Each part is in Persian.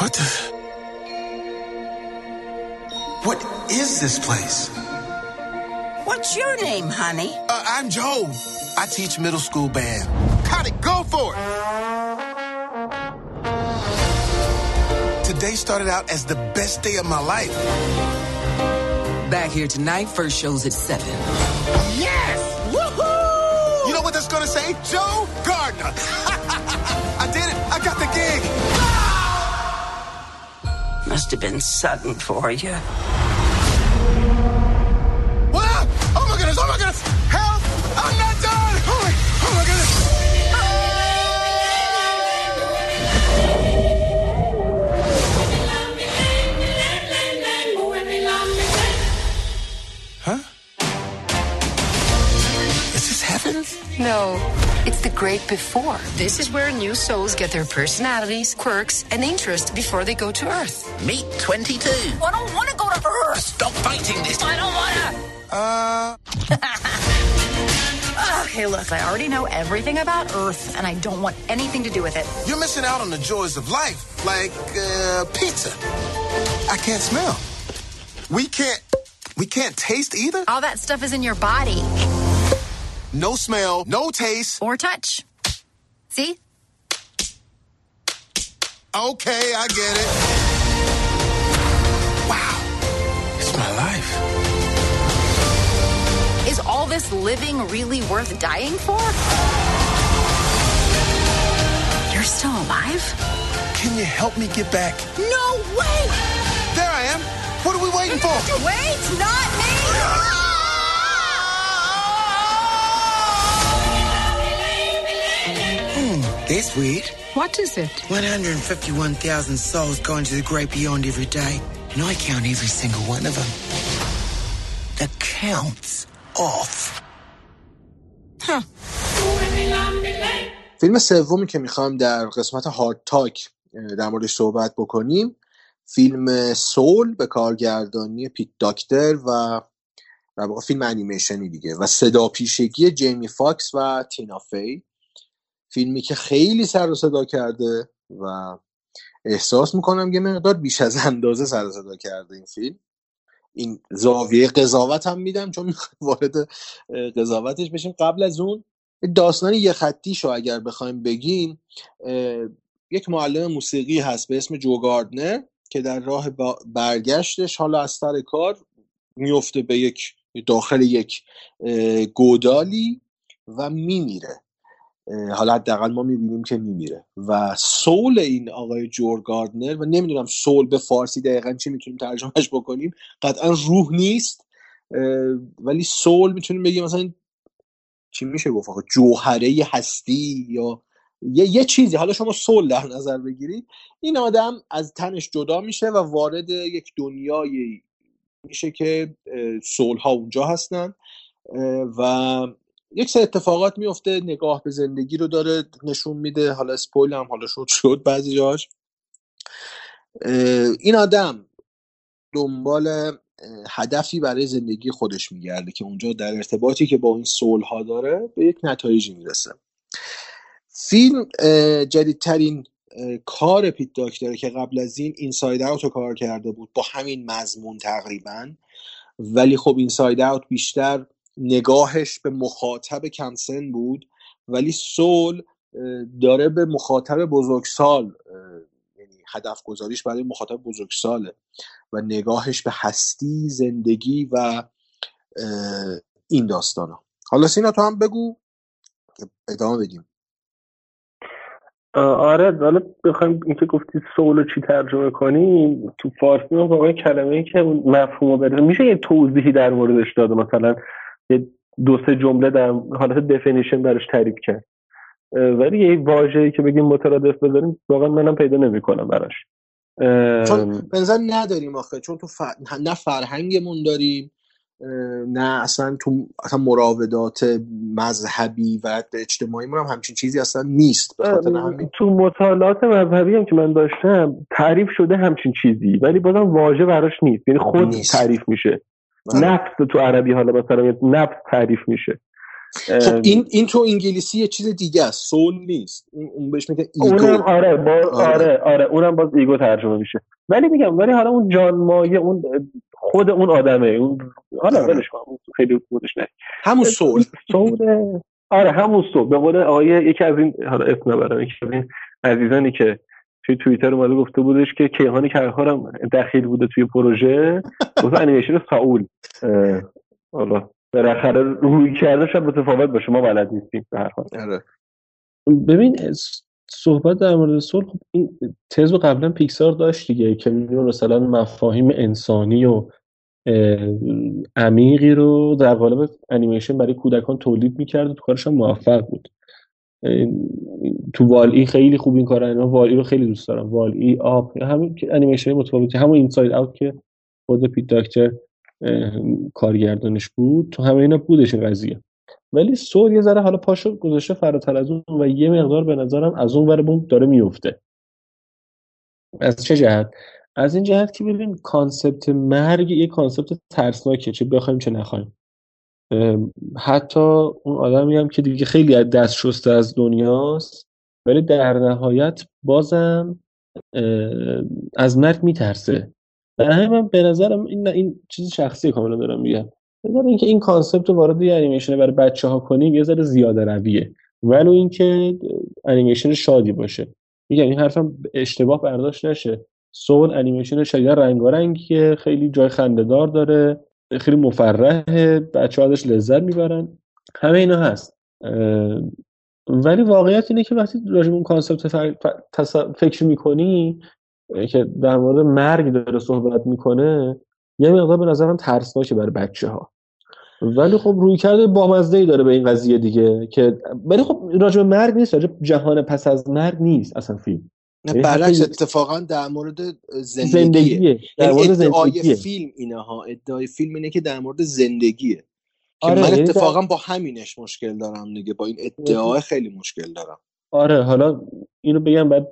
What the? What is this place? What's your name, honey? Uh, I'm Joe. I teach middle school band. Got it, go for it! Today started out as the best day of my life. Back here tonight, first show's at 7. Yes! Woohoo! You know what that's gonna say? Joe Must have been sudden for you. What? Oh my goodness! Oh my goodness! Help! I'm not done! Oh my, oh my goodness! Huh? Is this heaven? No, it's the great before. This is where new souls get their personalities, quirks, and interests before they go to Earth. Meet 22. I don't want to go to Earth. Stop fighting this. I don't want to. Uh, okay, look, I already know everything about Earth, and I don't want anything to do with it. you're missing out on the joys of life, like uh, pizza. I can't smell. We can't. We can't taste either. All that stuff is in your body No smell, no taste. or touch. See? Okay, I get it. Wow, it's my life. Is all this living really worth dying for? You're still alive? Can you help me get back? No way! There I am. What are we waiting for? Wait, not me! That's weird. What is it? 151,000 souls going to the great beyond every day, and I count every single one of them. The count's off. فیلم سومی که می‌خوام در قسمت hard talk در موردش صحبت بکنیم فیلم Soul به کارگردانی پیت داکتر و در فیلم انیمیشنی دیگه و صدا پیشگی جیمی فاکس و تینا فی فیلمی که خیلی سر و صدا کرده و احساس می‌کنم یه مقدار بیش از اندازه سر و صدا کرده این فیلم. این زاویه قضاوت هم میدم چون وارد قضاوتش بشیم. قبل از اون داستان یه خطیشو اگر بخوایم بگیم یک معلم موسیقی هست به اسم جو گاردنر که در راه برگشتش حالا از سر کار میفته به یک داخل یک گودالی و میمیره. حالا حداقل ما می‌بینیم که میمیره. و سول این آقای جور گاردنر و نمی‌دونم سول به فارسی دقیقا چی می‌تونیم ترجمهش بکنیم قطعا روح نیست. ولی سول می‌تونیم بگیم مثلا چی میشه گفت آخه جوهره هستی یا یه, یه چیزی. حالا شما سول در نظر بگیرید. این آدم از تنش جدا میشه و وارد یک دنیایی میشه که سول ها اونجا هستن. و یک سری اتفاقات میفته نگاه به زندگی رو داره نشون میده حالا اسپویل هم حالا شد شد بعضی جاش. این آدم دنبال هدفی برای زندگی خودش میگرده که اونجا در ارتباطی که با این سول ها داره به یک نتایجی می‌رسه. فیلم جدیدترین کار پیت داکتره که قبل از این اینساید اوت رو کار کرده بود با همین مضمون تقریبا. ولی خب اینساید اوت بیشتر نگاهش به مخاطب کمسن بود ولی سول داره به مخاطب بزرگسال یعنی هدف گذاریش برای مخاطب بزرگساله و نگاهش به هستی زندگی و این داستانا. حالا سینا تو هم بگو ادامه بدیم. آره حالا بخوایم اینکه گفتی سول چی ترجمه کنیم تو فارسی واقعا کلمه ای که اون مفهوم رو بده. میشه یه توضیحی در موردش داده مثلا یه دو سه جمله در حالت دفینیشن براش تعریف کرد. ولی یه واژه‌ای که بگیم مترادف بذاریم واقعا منم پیدا نمی‌کنم براش. چون اه، به نظر نداریم آخه چون تو ف... نه فرهنگمون داریم نه اصلا تو اصلا مراودات مذهبی و اجتماعیمون هم همچین چیزی اصلا نیست. همین. تو مطالعات مذهبی هم که من داشتم تعریف شده همچین چیزی ولی بازم واژه براش نیست. یعنی خود نیست. تعریف میشه. آره. نفس تو عربی حالا مثلا نفس تعریف میشه. خب این این تو انگلیسی یه چیز دیگه است. soul نیست. اون بهش میگه ego. اونم آره با آره. آره آره. اونم باز ego ترجمه میشه. ولی میگم ولی حالا اون جان مایه اون خود اون آدمه. اون حالا آره. ولش کن. خیلی خودش نه. همون soul. soul آره همون soul. به قول آقای یکی از این حالا اسم نبرم. یکی از این عزیزانی که توی توییتر اومده گفته بودش که کیهان کلهر هم دخیل بوده توی پروژه. گفت انیمیشن Soul. حالا بالاخره رویکردا شاید متفاوت باشه. ما بلد نیستیم به هر حال. آره. ببین صحبت در مورد Soul خب این تز رو قبلا پیکسار داشت دیگه که مثلا مفاهیم انسانی و عمیقی رو در قالب انیمیشن برای کودکان تولید می‌کرد و تو کارش هم موفق بود. تو WALL-E خیلی خوب این کار انجام WALL-E رو خیلی دوست دارم. WALL-E Up همین انیمیشن متفاوتی. همون Inside Out که خود پیت داکتر کارگردانش بود تو همه اینا بودش این قضیه. ولی Soul یه ذره حالا پاشو گذاشته فراتر از اون و یه مقدار به نظرم از اون ور بوم داره میفته از چه جهت؟ از این جهت که ببین concept مرگ یه concept ترسناکه چه بخوایم چه نخوایم. حتی اون آدمی هم که دیگه خیلی از دست شسته از دنیاست ولی در نهایت بازم از مرگ میترسه. در همین من به نظرم این این چیز شخصی کاملا دارم میگم. نظر اینکه این concept رو وارد یه انیمیشن برای بچه ها کنیم یه ذره زیاده رویه. ولو اینکه انیمیشن شادی باشه. میگم این حرفم اشتباه برداشت نشه. Soul انیمیشن شدید رنگارنگیه خیلی جای خندهدار داره. خیلی مفرحه بچه ازش لذت می‌برن. همه اینا هست. ولی واقعیت اینه که وقتی راجع به اون concept ف- ف- تص- فکر می‌کنی که در مورد مرگ داره صحبت می‌کنه یه مقدار به نظرم ترسناکه برای بچه ها ولی خب روی کرده بامزه ای داره به این قضیه دیگه که ولی خب راجع مرگ نیست راجع جهان پس از مرگ نیست اصلا فیلم. برعکس حتی اتفاقا در مورد زندگیه. زندگیه در یعنی مورد ادعای زندگیه. فیلم اینه ها ادعای فیلم اینه که در مورد زندگیه. که آره من یعنی در- اتفاقا با همینش مشکل دارم دیگه با این ادعا خیلی مشکل دارم. آره حالا اینو بگم بعد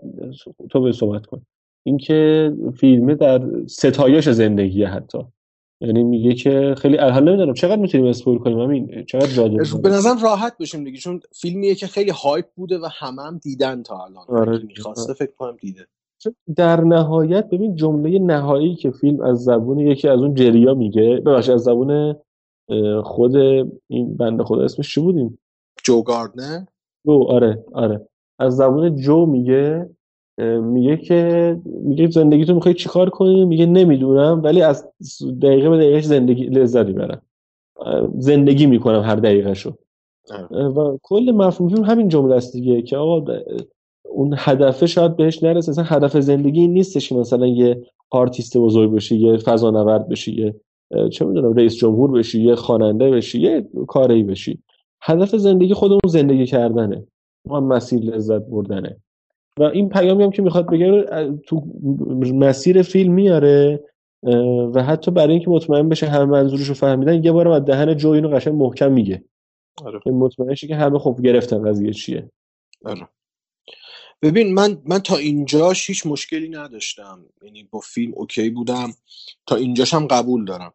تو به صحبت کن. اینکه فیلمه در ستایش زندگیه حتی. یعنی میگه که خیلی حالا نمی‌دونم چقدر می‌تونیم اسپویل کنیم؟ همین چقدر جا داریم به نظرم راحت بشیم دیگه چون فیلمیه که خیلی هایپ بوده و همه هم دیدن تا الان. آره. اگه می‌خواسته فکر کنم دیده. در نهایت ببین جمله نهایی که فیلم از زبون یکی از اون جریا میگه ببخشید از زبون خود این بنده خدا اسمش چی بودیم؟ جو گاردنر؟ جو آره آره. از زبون جو میگه میگه که میگه زندگیتو می‌خوای چیکار کنی؟ میگه نمی‌دونم ولی از دقیقه به دقیقه زندگی لذت می‌برم. زندگی می‌کنم هر دقیقهشو. آره. و کل مفهوم فیلم همین جمله است دیگه که آقا اون هدفه شاید بهش نرسه. اصلا هدف زندگی نیستش که مثلا یه آرتیست بزرگ بشی یه فضانورد بشی یه چه می‌دونم رئیس جمهور بشی یه خواننده بشی یه کاری بشی. هدف زندگی خودمون زندگی کردنه. اون مسیر لذت بردنه. و این پیامی هم که می‌خواد بگه تو مسیر فیلم میاره و حتی برای اینکه مطمئن بشه همه منظورش رو فهمیدن یه بارم از دهن جو اینو قشنگ محکم میگه. آره. مطمئن شه که همه خب گرفتن قضیه چیه. آره. ببین من من تا اینجاش هیچ مشکلی نداشتم. یعنی با فیلم اوکی بودم. تا اینجاش هم قبول دارم.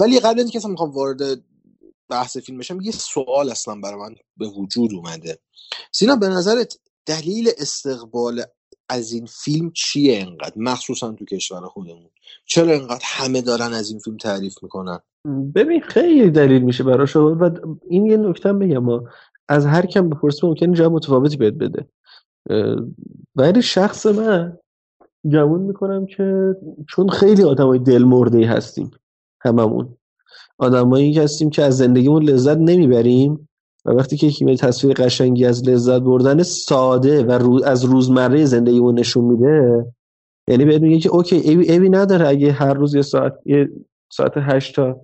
ولی قبل اینکه اصلا می‌خوام وارد بحث فیلم بشم یه سوال اصلا برای من به وجود اومده. سینا به نظرت دلیل استقبال از این فیلم چیه انقدر؟ مخصوصا تو کشور خودمون. چرا انقدر همه دارن از این فیلم تعریف می‌کنن؟ ببین خیلی دلیل میشه براش و این یه نکته بگم از هر کم بپرسی ممکنه جواب متفاوتی بهت بده. ولی شخص من گمون می‌کنم که چون خیلی آدمای دل مرده هستیم هممون. آدمایی هستیم که از زندگیمون لذت نمی‌بریم. و وقتی که یکی تصویر قشنگی از لذت بردن ساده و رو- از روزمره زندگیمون نشون میده یعنی بهت میگه که اوکی ایبی, ایبی نداره اگه هر روز یه ساعت یه ساعت هشت تا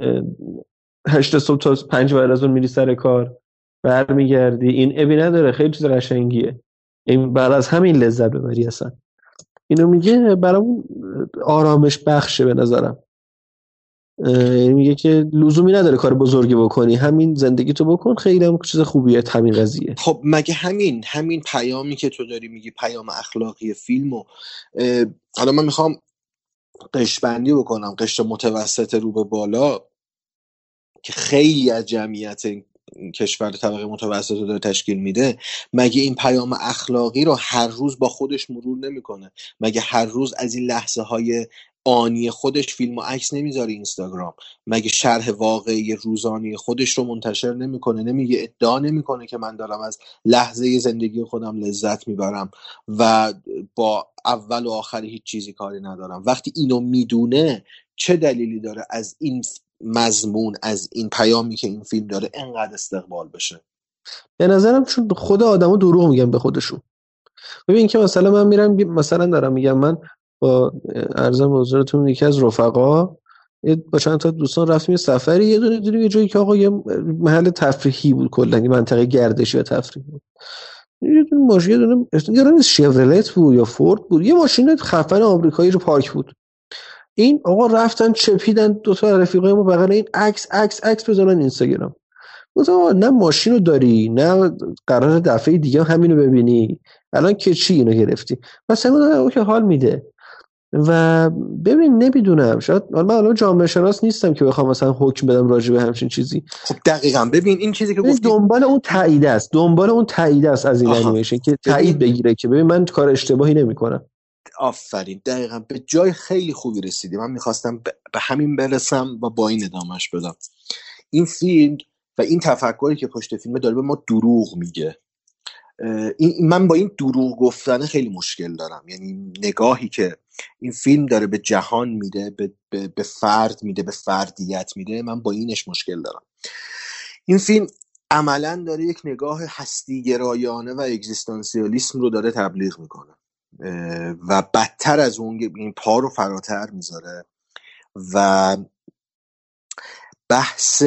اه، هشت صبح تا پنج بعد از اون میری سر کار برمیگردی. این ابی نداره خیلی چیز قشنگیه. این بعد از همین لذت ببری اصلا. اینو میگه برامون آرامش بخشه به نظرم. میگه که لزومی نداره کار بزرگی بکنی. همین زندگی تو بکن. خیلی هم چیز خوبیه همین قضیه. خب مگه همین همین پیامی که تو داری میگی پیام اخلاقی فیلم و اه، حالا من می‌خوام قشبندی بکنم قشر متوسط رو به بالا که خیلی از جمعیت کشور طبقه متوسط رو داره تشکیل میده. مگه این پیام اخلاقی رو هر روز با خودش مرور نمی‌کنه؟ مگه هر روز از این لحظه های آنی خودش فیلم و عکس نمی‌ذاره اینستاگرام. مگه شرح واقعی روزانی خودش رو منتشر نمی‌کنه؟ نمیگه ادعا نمی‌کنه که من دارم از لحظه زندگی خودم لذت می‌برم و با اول و آخر هیچ چیزی کاری ندارم. وقتی اینو می‌دونه چه دلیلی داره از این مضمون از این پیامی که این فیلم داره انقدر استقبال بشه؟ به نظرم چون خود آدما دروغ میگن به خودشون. ببین که مثلا من میرم مثلا دارم میگم من با ارزم به حضورتون یکی از رفقا. با چند تا دوستان رفتیم یه سفری یه دونه دیدیم یه جایی که آقا یه محل تفریحی بود کلا یه منطقه گردشی و تفریحی بود. یه دونه ماشین یه دونه یه شورلت بود یا فورد بود. یه ماشین خفن آمریکایی رو پارک بود. این آقا رفتن چپیدن دو تا رفیقای ما بغل این عکس عکس عکس بزنن اینستاگرام. گفتم نه ماشین رو داری نه قرار دفعه دیگه همینو ببینی. الان که چی اینو گرفتی؟ مثلا که حال میده. و ببین نمی‌دونم. شاید من الان جامعه شناس نیستم که بخوام مثلا حکم بدم راجع به همچین چیزی. خب دقیقا. ببین این چیزی که گفتی دنبال اون تایید است. دنبال اون تایید است از این انیمیشن که تایید بگیره که ببین من کار اشتباهی نمی‌کنم. آفرین. دقیقا. به جای خیلی خوبی رسیدی. من می‌خواستم به همین برسم و با این ادامهش بدم. این فیلم و این تفکری که پشت فیلم داره به ما دروغ میگه. این من با این دروغ گفتن خیلی مشکل دارم. یعنی نگاهی که این فیلم داره به جهان میده به, به،, به فرد میده به فردیت میده. من با اینش مشکل دارم. این فیلم عملا داره یک نگاه هستی گرایانه و اگزیستانسیالیسم رو داره تبلیغ می‌کنه و بدتر از اون این پا رو فراتر می‌ذاره و بحث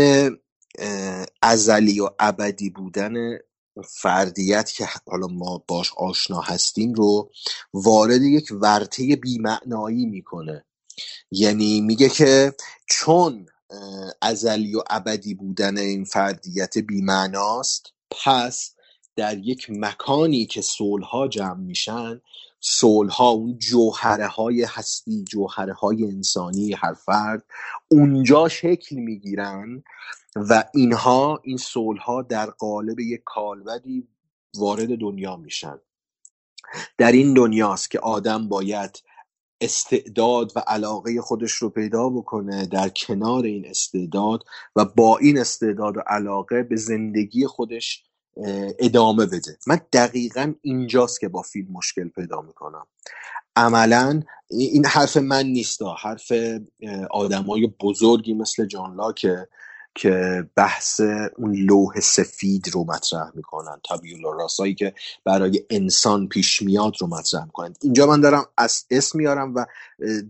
ازلی و ابدی بودن فردیت که حالا ما باش آشنا هستیم رو وارد یک ورطه بیمعنایی می‌کنه. یعنی میگه که چون ازلی و ابدی بودن این فردیت بیمعناست پس در یک مکانی که صلحها جمع میشن صلحها اون جوهره های هستی جوهره های انسانی هر فرد اونجا شکل می‌گیرن و اینها این صلحها در قالب یک کالبدی وارد دنیا میشن. در این دنیاست که آدم باید استعداد و علاقه خودش رو پیدا بکنه در کنار این استعداد و با این استعداد و علاقه به زندگی خودش ادامه بده. من دقیقا اینجاست که با فیلم مشکل پیدا می‌کنم. عملا این حرف من نیست حرف آدمای بزرگی مثل جان لاکه. که بحث اون لوح سفید رو مطرح می‌کنن تابیولا راسایی که برای انسان پیش میاد رو مطرح می‌کنن. اینجا من دارم از اسم میارم و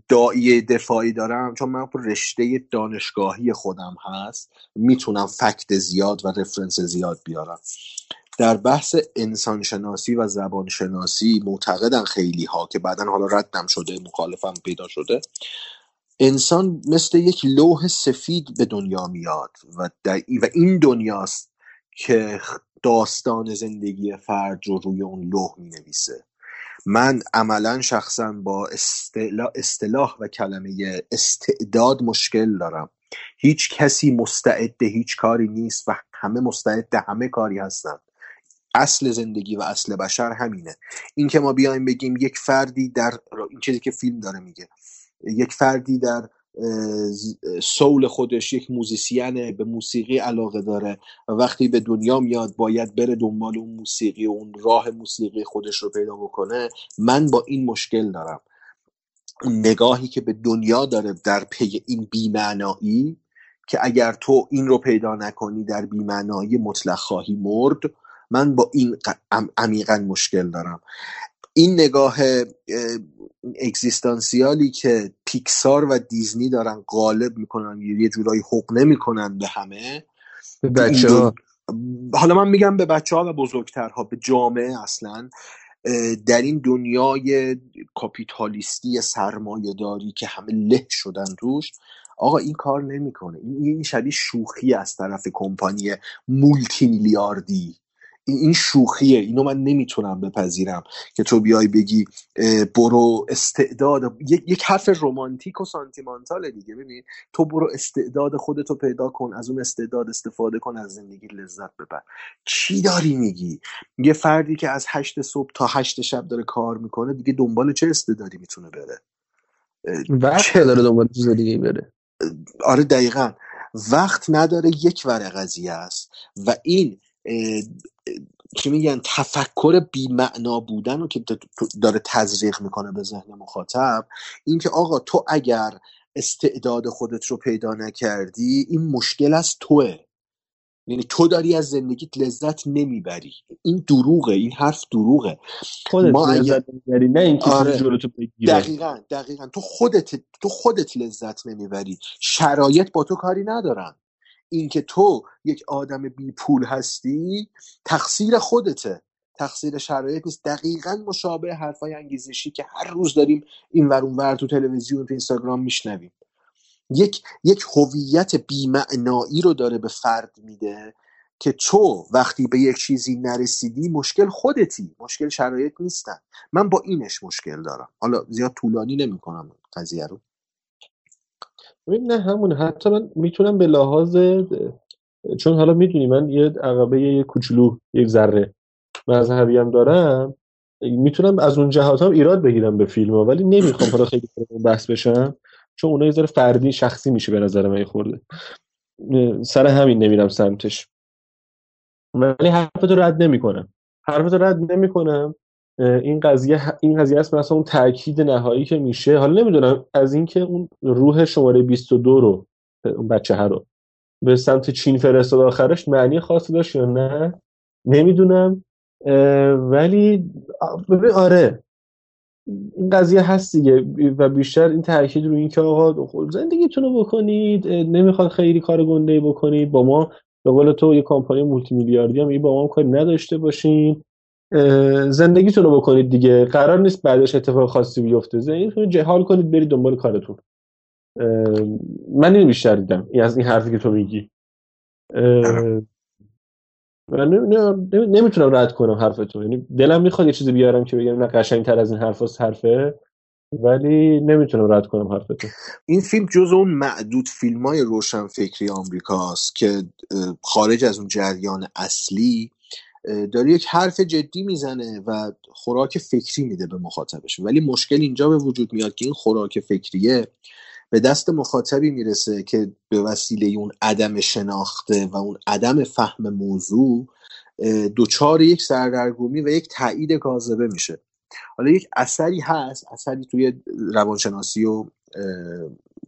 دایی دفاعی دارم چون من رشته دانشگاهی خودم هست. می‌تونم فکت زیاد و رفرنس زیاد بیارم. در بحث انسانشناسی و زبانشناسی معتقدن خیلی ها که بعدا حالا ردم شده مخالفم پیدا شده. انسان مثل یک لوح سفید به دنیا میاد و, و این دنیاست که داستان زندگی فرد رو روی اون لوح می نویسه من عملا شخصا با اصطلاح, و کلمه استعداد مشکل دارم. هیچ کسی مستعد هیچ کاری نیست و همه مستعد همه کاری هستند. اصل زندگی و اصل بشر همینه. این که ما بیایم بگیم یک فردی در این چیزی که فیلم داره میگه. یک فردی در سول خودش یک موزیسین به موسیقی علاقه داره و وقتی به دنیا میاد باید بره دنبال اون موسیقی و اون راه موسیقی خودش رو پیدا بکنه من با این مشکل دارم. نگاهی که به دنیا داره در پی این بیمعنایی که اگر تو این رو پیدا نکنی در بیمعنایی مطلق خواهی مرد من با این عمیقا مشکل دارم. این نگاه اگزیستانسیالی که پیکسار و دیزنی دارن غالب می‌کنن یه جورایی حقنه می‌کنن به همه به بچه ها حالا من میگم به بچه ها و بزرگترها به جامعه اصلا در این دنیای کاپیتالیستی سرمایه داری که همه له شدن روش آقا این کار نمی‌کنه. این شبیه شوخی از طرف کمپانی مولتی میلیاردی این شوخیه. اینو من نمی‌تونم بپذیرم که تو بیای بگی برو استعداد یک حرف رومانتیک و سانتیمانتاله دیگه. ببین تو برو استعداد خودتو پیدا کن از اون استعداد استفاده کن از زندگی لذت ببر. چی داری میگی؟ یه فردی که از هشت صبح تا هشت شب داره کار می‌کنه دیگه دنبال چه استعدادی می‌تونه بره؟ وقت داره دنبال چیز دیگه بره. آره دقیقا. وقت نداره یک ور قضیه است. و این چی میگن تفکر بیمعنا بودن رو که داره تزریق می‌کنه به ذهن مخاطب اینکه آقا تو اگر استعداد خودت رو پیدا نکردی این مشکل از توه. یعنی تو داری از زندگیت لذت نمی‌بری. این دروغه این حرف دروغه. خودت ما لذت نمی‌بری نه اینکه آره. تو بگیره. دقیقا دقیقا. تو خودت تو خودت لذت نمی‌بری. شرایط با تو کاری ندارن. اینکه تو یک آدم بی پول هستی تقصیر خودته. تقصیر شرایط نیست. دقیقا مشابه حرفای انگیزشی که هر روز داریم این ور ور تو تلویزیون تو اینستاگرام میشنویم. یک یک هویت بیمعنایی رو داره به فرد میده که تو وقتی به یک چیزی نرسیدی مشکل خودتی. مشکل شرایط نیستن. من با اینش مشکل دارم. حالا زیاد طولانی نمی‌کنم قضیه رو. نه همون. حتی من می‌تونم به لحاظ چون حالا می‌دونی من یه عقبه یه کوچولو یک ذره مذهبی هم دارم می‌تونم از اون جهات هم ایراد بگیرم به فیلم ها ولی نمی‌خوام حالا خیلی بحث بشم چون اونها یه ذره فردی شخصی میشه به نظر من خورده. سر همین نمیرم سمتش. ولی حرفتو رد نمی‌کنم. حرفتو رد نمی‌کنم. این قضیه این قضیه است مثلا اون تاکید نهایی که میشه. حالا نمی‌دونم از اینکه اون روح شماره 22 رو اون بچه ها رو به سمت چین فرستاد آخرش معنی خاصی داشت یا نه؟ نمی‌دونم. ولی آره. این قضیه هست دیگه. و بیشتر این تاکید رو این که آقا زندگیتون رو بکنید نمی‌خواد خیلی کار گنده بکنید. با ما به قول تو یه کمپانی مولتی میلیاردی هم با ما کاری نداشته باشین. زندگیتون رو بکنید دیگه. قرار نیست بعدش اتفاق خاصی بیفته. زندگیتون جهال کنید برید دنبال کارتون. من این بیشتر دیدم. از این حرفی که تو میگی. من نمی‌تونم رد کنم حرفتون. یعنی دلم می‌خواد یه چیزی بیارم که بگم نه قشنگ تر از این حرف حرفه. ولی نمی‌تونم رد کنم حرفتون. این فیلم جز اون معدود فیلم های روشن فکری آمریکاست که خارج از اون جریان اصلی داره یک حرف جدی می‌زنه و خوراک فکری میده به مخاطبش. ولی مشکل اینجا به وجود میاد که این خوراک فکریه به دست مخاطبی می‌رسه که به وسیله اون عدم شناخته و اون عدم فهم موضوع دوچار یک سردرگمی و یک تایید کاذبه میشه. حالا یک اثری هست اثری توی روانشناسی و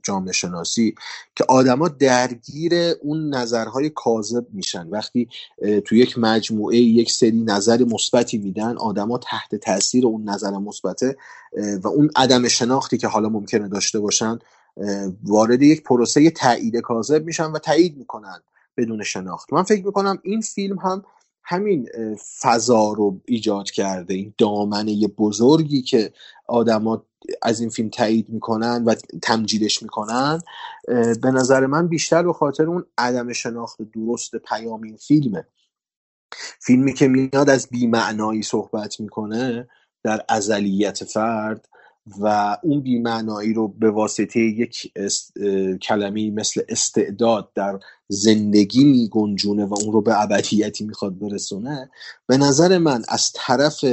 جامعه شناسی که آدما درگیر اون نظرهای کاذب میشن. وقتی تو یک مجموعه یک سری نظر مثبتی میدن آدما تحت تاثیر اون نظر مثبته و اون عدم شناختی که حالا ممکنه داشته باشن وارد یک پروسه تایید کاذب میشن و تایید می‌کنن بدون شناخت. من فکر می‌کنم این فیلم هم همین فضا رو ایجاد کرده این دامنه بزرگی که آدما از این فیلم تایید می‌کنن و تمجیدش می‌کنن به نظر من بیشتر به خاطر اون عدم شناخت درست پیام این فیلمه. فیلمی که میاد از بیمعنایی صحبت می‌کنه در ازلیت فرد و اون بیمعنایی رو به واسطه یک کلمه مثل استعداد در زندگی میگنجونه و اون رو به ابدیتی می‌خواد برسونه به نظر من از طرف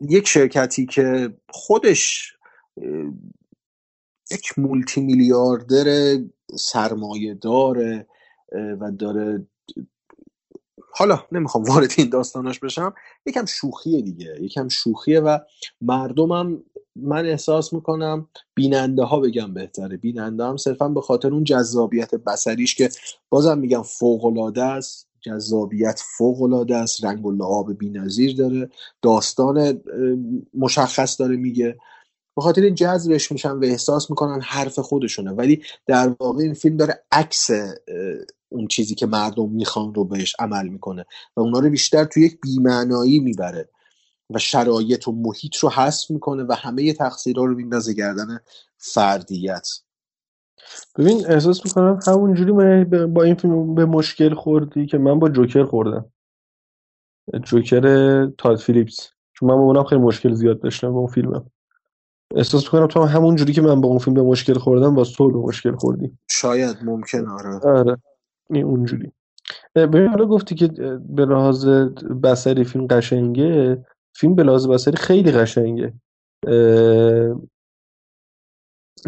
یک شرکتی که خودش یک مولتی میلیاردر سرمایه داره و داره حالا نمی‌خوام وارد این داستاناش بشم یکم شوخیه دیگه یکم شوخیه و مردمم من احساس می‌کنم بیننده ها بگم بهتره. بیننده هم صرفا به خاطر اون جذابیت بسریش که بازم میگم فوق العاده است. جذابیت فوق العاده است. رنگ و لعاب بی‌نظیر داره. داستان مشخص داره میگه. به خاطر جذبش میشن و احساس می‌کنن حرف خودشونه. ولی در واقع این فیلم داره عکس اون چیزی که مردم می‌خوان رو بهش عمل می‌کنه و اونا رو بیشتر توی یک بیمعنایی می‌بره و شرایط و محیط رو حذف می‌کنه و همه تقصیرها رو میندازه گردن فردیت. ببین احساس می‌کنم همونجوری با این فیلم به مشکل خوردی که من با جوکر خوردم. جوکر تاد فیلیپس. چون من با اونم خیلی مشکل زیاد داشتم با اون فیلمم. احساس می‌کنم تو هم همون جوری که من با اون فیلم به مشکل خوردم با سول به مشکل خوردی. شاید ممکن آره. آره. این اونجوری ببین حالا گفتی که به لحاظ بصری فیلم قشنگه. فیلم به لحاظ بصری خیلی قشنگه.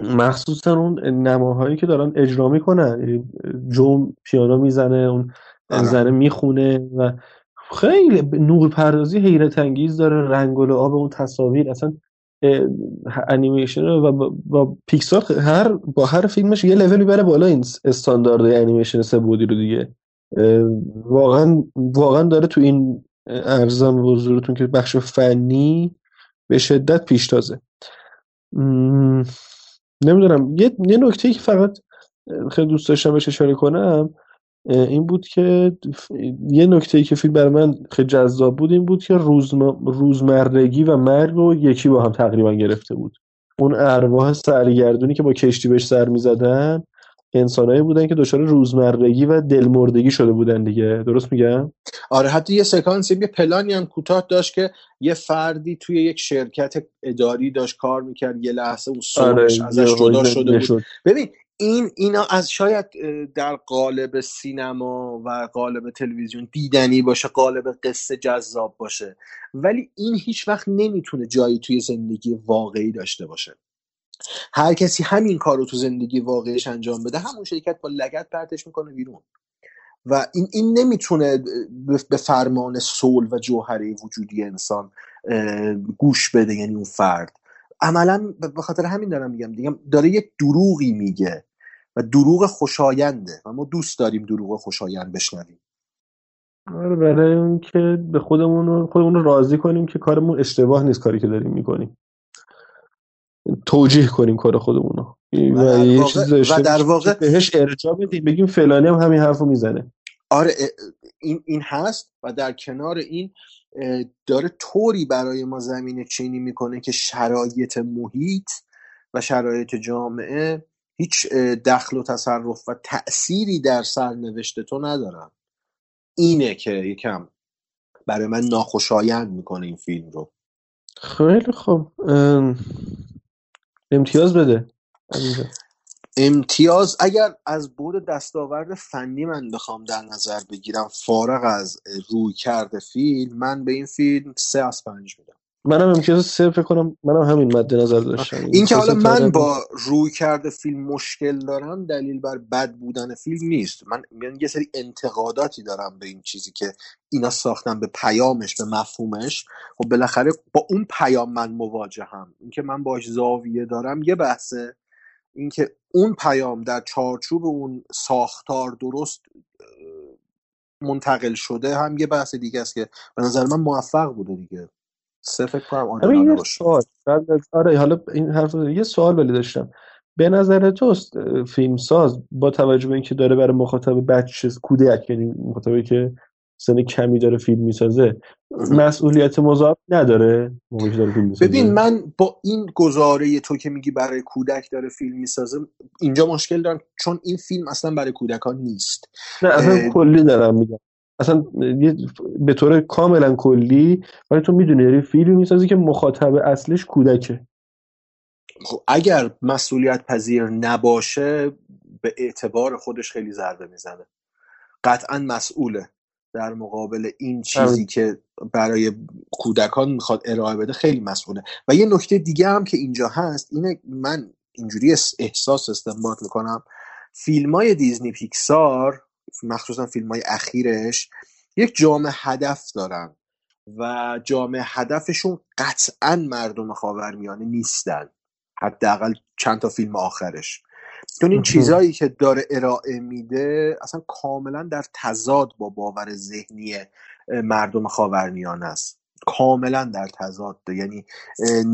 مخصوصا اون نماهایی که دارن اجرا می‌کنن. یعنی جوم پیانو می‌زنه اون آره. زنه می‌خونه و خیلی نور پردازی حیرت انگیز داره. رنگ و لعاب اون تصاویر اصلا انیمیشن و با, با پیکسار هر با هر فیلمش یه لول می‌بره بالا این استاندارد انیمیشن سه بعدی رو دیگه. واقعا واقعا داره تو این ارزم حضورتون که بخش فنی به شدت پیشتازه. م، نمی‌دونم. یه یه نکته که فقط خیلی دوست داشتم بهش اشاره کنم این بود که ف- یه نکته که فیلم برای من خیلی جذاب بود این بود که روزم- روزمرگی و مرگ رو یکی با هم تقریبا گرفته بود. اون ارواح سرگردونی که با کشتی بهش سر می‌زدن انسانایی بودن که دچار روزمرگی و دلمردگی شده بودن دیگه. درست میگم؟ آره حتی یه سکانسی یه پلانی هم کوتاه داشت که یه فردی توی یک شرکت اداری داشت کار می‌کرد یه لحظه اون آره سومش ازش یهو جدا شده بود. شد ببین این اینا از شاید در قالب سینما و قالب تلویزیون دیدنی باشه قالب قصه جذاب باشه. ولی این هیچ وقت نمی‌تونه جایی توی زندگی واقعی داشته باشه. هر کسی همین کار رو تو زندگی واقعیش انجام بده همون شرکت با لگت پرتش می‌کنه بیرون. و این این نمی‌تونه به فرمان صلح و جوهره وجودی انسان گوش بده یعنی اون فرد. عملا به خاطر همین دارم میگم دیگه داره یک دروغی میگه. و دروغ خوشاینده. و ما دوست داریم دروغ خوشایند بشنویم. آره برای اینکه به خودمون رو خودمون رو راضی کنیم که کارمون اشتباه نیست کاری که داریم می‌کنیم. توجیه کنیم کار خودمون رو. و و یه واقع چیزی و در که واقع بهش ارجاع بدیم بگیم فلانی هم همین حرفو می‌زنه. آره این این هست و در کنار این داره طوری برای ما زمینه چینی می‌کنه که شرایط محیط و شرایط جامعه هیچ دخل و تصرف و تأثیری در سرنوشت تو ندارن. اینه که یکم برای من ناخوشایند می‌کنه این فیلم رو. خیلی خوب. ام، امتیاز بده. امتیاز اگر از بود دستاورد فنی من بخوام در نظر بگیرم فارغ از روی کرده فیلم من به این فیلم سه از پنج میدم. منم امتیاز سه فکر کنم منم همین مد نظر داشتم. یعنی این که حالا من با روی کرده فیلم مشکل دارم دلیل بر بد بودن فیلم نیست. من یعنی یه سری انتقاداتی دارم به این چیزی که اینا ساختن به پیامش به مفهومش. خب بالاخره با اون پیام من مواجهم. اینکه من باش زاویه دارم یه بحثه. اینکه اون پیام در چارچوب اون ساختار درست منتقل شده هم یه بحث دیگه است که به نظر من موفق بوده دیگه. سه فکر کنم یه باشه. سوال. آره حالا این حرف یه سوال ولی داشتم. به نظر تو فیلم ساز با توجه به اینکه داره برای مخاطب بچه کودک یعنی مخاطبی که سن کمی داره فیلم می‌سازه مسئولیت مضاعف نداره موقعی داره فیلم می‌سازه. ببین من با این گزاره تو که میگی برای کودک داره فیلم می‌سازه اینجا مشکل دارم چون این فیلم اصلا برای کودکان نیست. نه اصلا کلی دارم میگم. اصلا یه به طور کاملا کلی ولی تو می‌دونی داری فیلم می‌سازی که مخاطب اصلیش کودکه. خب اگر مسئولیت پذیر نباشه به اعتبار خودش خیلی ضربه می‌زنه. قطعا مسئوله در مقابل این چیزی همین. که برای کودکان می‌خواد ارائه بده خیلی مسئوله. و یه نکته دیگه هم که اینجا هست اینه من اینجوری اس- احساس استنباط می‌کنم فیلم های دیزنی پیکسار مخصوصا فیلم های اخیرش یک جامعه هدف دارن و جامعه هدفشون قطعا مردم خاورمیانه نیستن حداقل چند تا فیلم آخرش. چون این چیزهایی که داره ارائه میده اصلا کاملا در تضاد با باور ذهنی مردم خاورمیانه است. کاملا در تضاد. یعنی اه،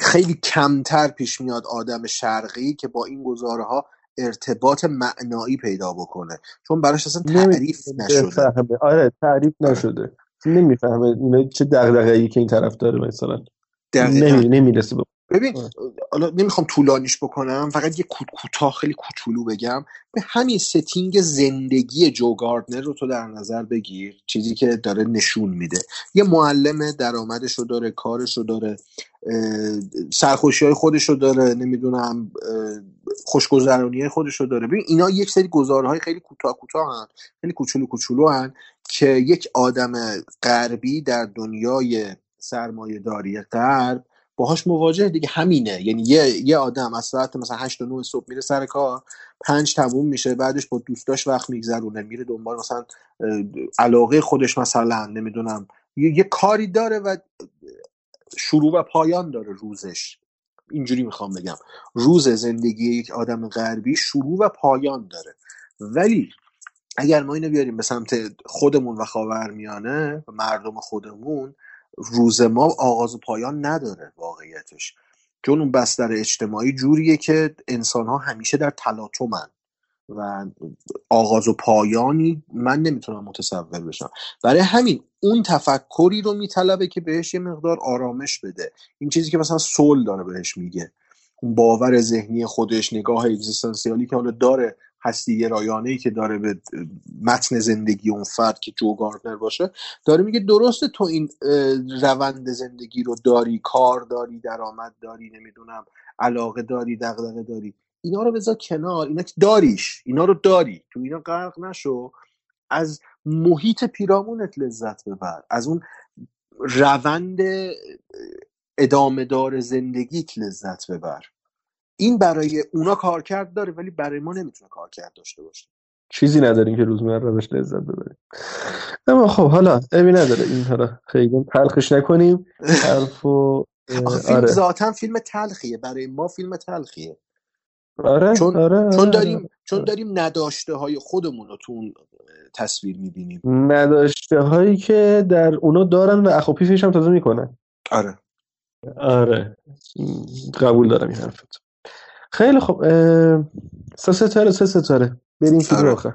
خیلی کمتر پیش میاد آدم شرقی که با این گزاره ها ارتباط معنایی پیدا بکنه. چون براش اصلا تعریف نشده. آره تعریف آره. نشده. نمی‌فهمه اینا چه دغدغه‌ای که این طرف داره مثلا. نمی نمی‌رسه به ببین حالا نمی‌خوام طولانیش بکنم فقط یه کوتاه خیلی کوچولو بگم. به همین setting زندگی جو گاردنر رو تو در نظر بگیر چیزی که داره نشون میده. یه معلم درآمدش رو داره کارش رو داره سرخوشی های خودش رو داره نمی‌دونم خوشگذرانی خودش رو داره. ببین اینا یک سری گزاره‌های خیلی کوتاه کوتاه خیلی کوچولو کوچولو هن که یک آدم غربی در دنیای سرمایه داری غرب باهاش مواجه دیگه همینه. یعنی یه, یه آدم از ساعت مثلا 8 و 9 صبح میره سر کار پنج تموم میشه بعدش با دوستاش وقت میگذرونه میره دنبال مثلا علاقه خودش مثلا نمی‌دونم یه, یه کاری داره و شروع و پایان داره روزش. اینجوری می‌خوام بگم. روز زندگی یک آدم غربی شروع و پایان داره. ولی اگر ما اینو بیاریم به سمت خودمون و خاورمیانه و مردم خودمون روز ما آغاز و پایان نداره واقعیتش. چون اون بستر اجتماعی جوریه که انسان ها همیشه در تلاطمن. و آغاز و پایانی من نمی‌تونم متصور بشم. برای همین اون تفکری رو میطلبه که بهش یه مقدار آرامش بده. این چیزی که مثلا سول داره بهش میگه. اون باور ذهنی خودش نگاه اگزیستانسیالی که حالا داره هستی رایانه ای که داره به متن زندگی اون فرد که جو گاردنر باشه داره میگه درسته تو این روند زندگی رو داری کار داری درآمد داری نمی‌دونم علاقه داری دغدغه داری. اینا رو بذار کنار اینا که داریش اینا رو داری. تو اینا غرق نشو. از محیط پیرامونت لذت ببر. از اون روند ادامه دار زندگیت لذت ببر. این برای اونا کارکرد داره ولی برای ما نمی‌تونه کارکرد داشته باشه. چیزی نداریم که روزمره روش لذت ببریم. اما خب حالا امی نداره. این حالا خیلی تلخش نکنیم. حرف و فیلم آره. ذاتا فیلم تلخیه. برای ما فیلم تلخیه. آره چون, آره, چون آره. داریم چون داریم نداشته های خودمون رو تو اون تصویر می‌بینیم. نداشته هایی که در اونا دارن و اخوپیفش هم تازه می‌کنن. آره. آره. قبول دارم این حرفت. خیلی خب سه ستاره سه ستاره. بریم فیلم آره. آخر.